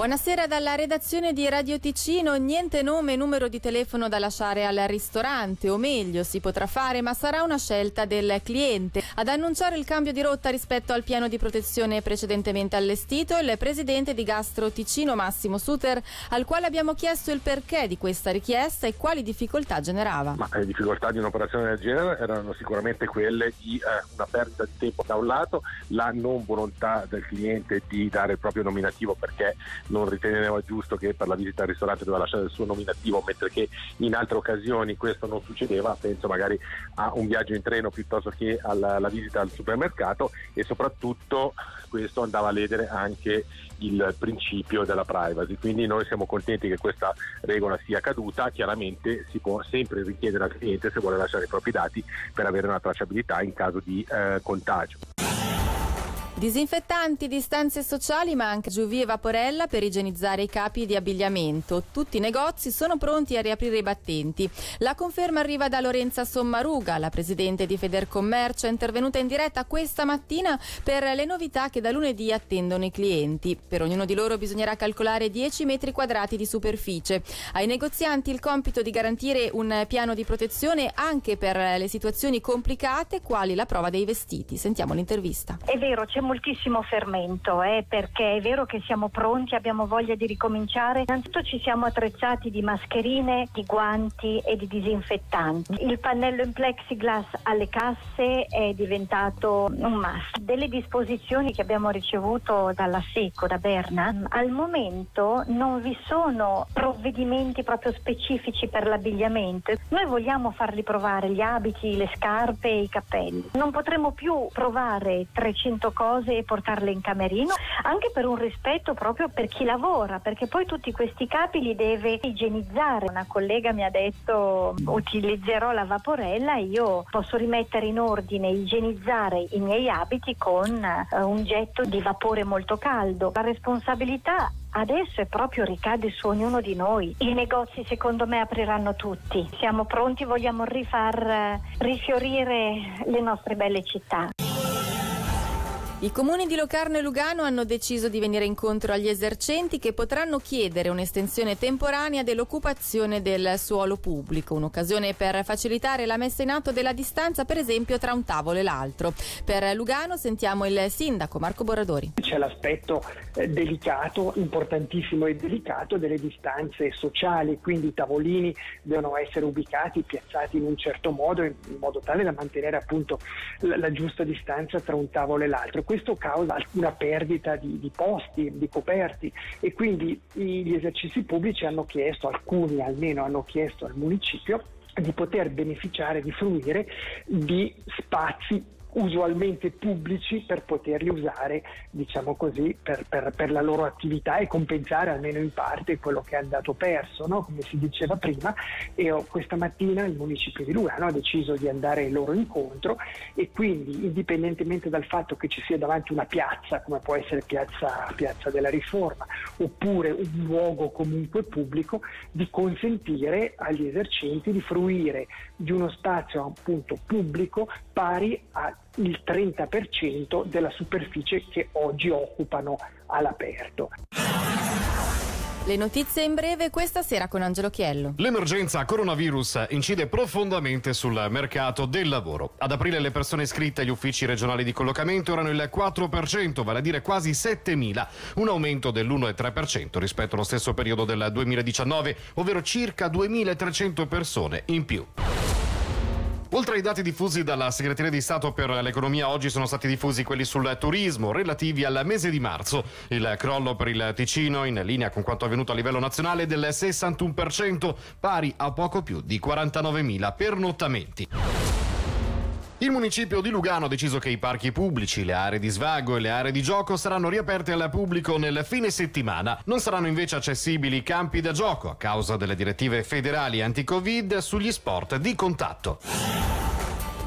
Buonasera dalla redazione di Radio Ticino. Niente nome e numero di telefono da lasciare al ristorante, o meglio, si potrà fare, ma sarà una scelta del cliente. Ad annunciare il cambio di rotta rispetto al piano di protezione precedentemente allestito, il presidente di Gastro Ticino, Massimo Suter, al quale abbiamo chiesto il perché di questa richiesta e quali difficoltà generava. Ma le difficoltà di un'operazione del genere erano sicuramente quelle di eh, una perdita di tempo da un lato, la non volontà del cliente di dare il proprio nominativo perché non riteneva giusto che per la visita al ristorante doveva lasciare il suo nominativo, mentre che in altre occasioni questo non succedeva, penso magari a un viaggio in treno piuttosto che alla, alla visita al supermercato e soprattutto questo andava a ledere anche il principio della privacy. Quindi noi siamo contenti che questa regola sia caduta, chiaramente si può sempre richiedere al cliente se vuole lasciare i propri dati per avere una tracciabilità in caso di eh, contagio. Disinfettanti, distanze sociali, ma anche Giuvie e Vaporella per igienizzare i capi di abbigliamento. Tutti i negozi sono pronti a riaprire i battenti. La conferma arriva da Lorenza Sommaruga, la presidente di Federcommercio, è intervenuta in diretta questa mattina per le novità che da lunedì attendono i clienti. Per ognuno di loro bisognerà calcolare 10 metri quadrati di superficie. Ai negozianti il compito di garantire un piano di protezione anche per le situazioni complicate, quali la prova dei vestiti. Sentiamo l'intervista. È vero, c'è moltissimo fermento, eh, perché è vero che siamo pronti, abbiamo voglia di ricominciare. Innanzitutto ci siamo attrezzati di mascherine, di guanti e di disinfettanti. Il pannello in plexiglass alle casse è diventato un must. Delle disposizioni che abbiamo ricevuto dalla SECO, da Berna, al momento non vi sono provvedimenti proprio specifici per l'abbigliamento. Noi vogliamo farli provare gli abiti, le scarpe e i cappelli. Non potremo più provare 300 cose cose e portarle in camerino, anche per un rispetto proprio per chi lavora, perché poi tutti questi capi li deve igienizzare. Una collega mi ha detto utilizzerò la vaporella, io posso rimettere in ordine, igienizzare i miei abiti con uh, un getto di vapore molto caldo. La responsabilità adesso è proprio ricade su ognuno di noi. I negozi secondo me apriranno tutti. Siamo pronti, vogliamo rifar uh, rifiorire le nostre belle città. I comuni di Locarno e Lugano hanno deciso di venire incontro agli esercenti che potranno chiedere un'estensione temporanea dell'occupazione del suolo pubblico, un'occasione per facilitare la messa in atto della distanza, per esempio, tra un tavolo e l'altro. Per Lugano sentiamo il sindaco Marco Borradori. C'è l'aspetto eh, delicato, importantissimo e delicato delle distanze sociali, quindi i tavolini devono essere ubicati, piazzati in un certo modo, in modo tale da mantenere appunto la giusta distanza tra un tavolo e l'altro questo causa una perdita di, di posti, di coperti. E quindi gli esercizi pubblici hanno chiesto, alcuni almeno hanno chiesto al municipio di poter beneficiare, di fruire di spazi usualmente pubblici per poterli usare diciamo così per, per, per, la loro attività e compensare almeno in parte quello che è andato perso no? come si diceva prima e ho, questa mattina il municipio di Lugano ha deciso di andare loro incontro e quindi indipendentemente dal fatto che ci sia davanti una piazza come può essere piazza, piazza della riforma oppure un luogo comunque pubblico di consentire agli esercenti di fruire di uno spazio appunto pubblico pari a il 30% della superficie che oggi occupano all'aperto. Le notizie in breve questa sera con Angelo Chiello. L'emergenza coronavirus incide profondamente sul mercato del lavoro. Ad aprile le persone iscritte agli uffici regionali di collocamento erano il 4%, vale a dire quasi 7.000, un aumento dell'1,3% rispetto allo stesso periodo del 2019, ovvero circa 2.300 persone in più. Oltre ai dati diffusi dalla Segreteria di Stato per l'Economia, oggi sono stati diffusi quelli sul turismo relativi al mese di marzo. Il crollo per il Ticino, in linea con quanto avvenuto a livello nazionale, del 61%, pari a poco più di 49.000 pernottamenti. Il municipio di Lugano ha deciso che i parchi pubblici, le aree di svago e le aree di gioco saranno riaperte al pubblico nel fine settimana. Non saranno invece accessibili i campi da gioco a causa delle direttive federali anti-Covid sugli sport di contatto.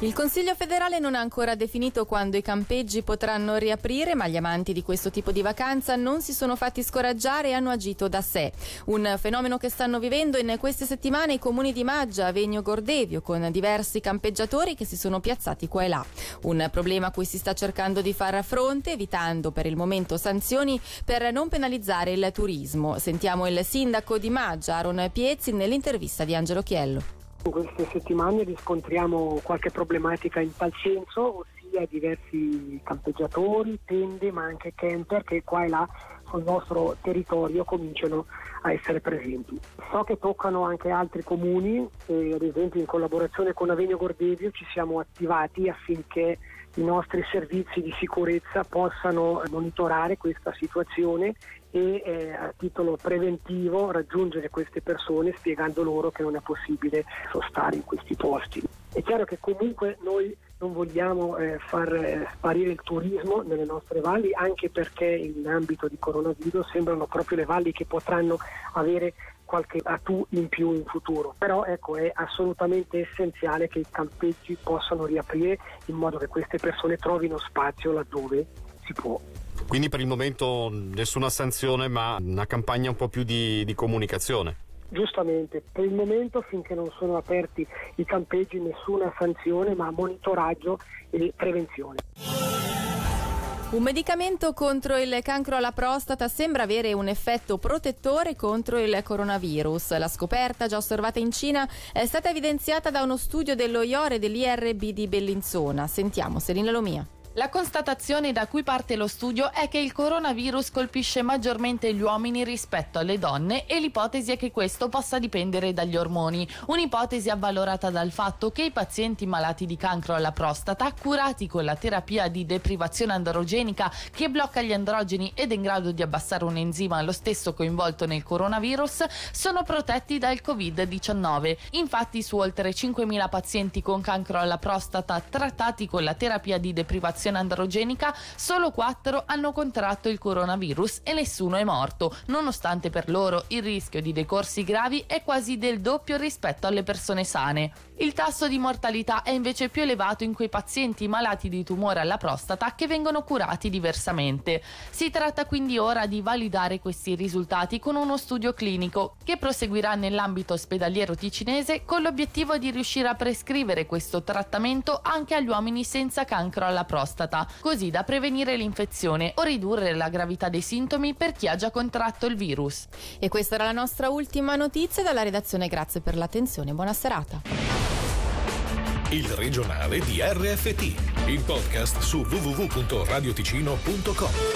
Il Consiglio federale non ha ancora definito quando i campeggi potranno riaprire, ma gli amanti di questo tipo di vacanza non si sono fatti scoraggiare e hanno agito da sé. Un fenomeno che stanno vivendo in queste settimane i comuni di Maggia, Avegno, Gordevio, con diversi campeggiatori che si sono piazzati qua e là. Un problema a cui si sta cercando di far fronte, evitando per il momento sanzioni per non penalizzare il turismo. Sentiamo il sindaco di Maggia, Aaron Piezzi, nell'intervista di Angelo Chiello. In queste settimane riscontriamo qualche problematica in tal senso, ossia diversi campeggiatori, tende ma anche camper che qua e là sul nostro territorio cominciano a essere presenti. So che toccano anche altri comuni, eh, ad esempio in collaborazione con Avegno Gordevio ci siamo attivati affinché i nostri servizi di sicurezza possano monitorare questa situazione e eh, a titolo preventivo raggiungere queste persone spiegando loro che non è possibile sostare in questi posti. È chiaro che comunque noi non vogliamo eh, far eh, sparire il turismo nelle nostre valli anche perché in ambito di coronavirus sembrano proprio le valli che potranno avere qualche attu in più in futuro. Però ecco, è assolutamente essenziale che i campeggi possano riaprire in modo che queste persone trovino spazio laddove si può. Quindi per il momento nessuna sanzione, ma una campagna un po' più di, di comunicazione. Giustamente, per il momento finché non sono aperti i campeggi nessuna sanzione, ma monitoraggio e prevenzione. Un medicamento contro il cancro alla prostata sembra avere un effetto protettore contro il coronavirus. La scoperta, già osservata in Cina, è stata evidenziata da uno studio dello IOR e dell'IRB di Bellinzona. Sentiamo Selina Lomia. La constatazione da cui parte lo studio è che il coronavirus colpisce maggiormente gli uomini rispetto alle donne e l'ipotesi è che questo possa dipendere dagli ormoni. Un'ipotesi avvalorata dal fatto che i pazienti malati di cancro alla prostata, curati con la terapia di deprivazione androgenica che blocca gli androgeni ed è in grado di abbassare un enzima lo stesso coinvolto nel coronavirus, sono protetti dal Covid-19. Infatti su oltre 5.000 pazienti con cancro alla prostata trattati con la terapia di deprivazione popolazione androgenica, solo 4 hanno contratto il coronavirus e nessuno è morto, nonostante per loro il rischio di decorsi gravi è quasi del doppio rispetto alle persone sane. Il tasso di mortalità è invece più elevato in quei pazienti malati di tumore alla prostata che vengono curati diversamente. Si tratta quindi ora di validare questi risultati con uno studio clinico che proseguirà nell'ambito ospedaliero ticinese con l'obiettivo di riuscire a prescrivere questo trattamento anche agli uomini senza cancro alla prostata prostata, così da prevenire l'infezione o ridurre la gravità dei sintomi per chi ha già contratto il virus. E questa era la nostra ultima notizia dalla redazione. Grazie per l'attenzione. Buona serata. Il regionale di RFT, il podcast su www.radioticino.com.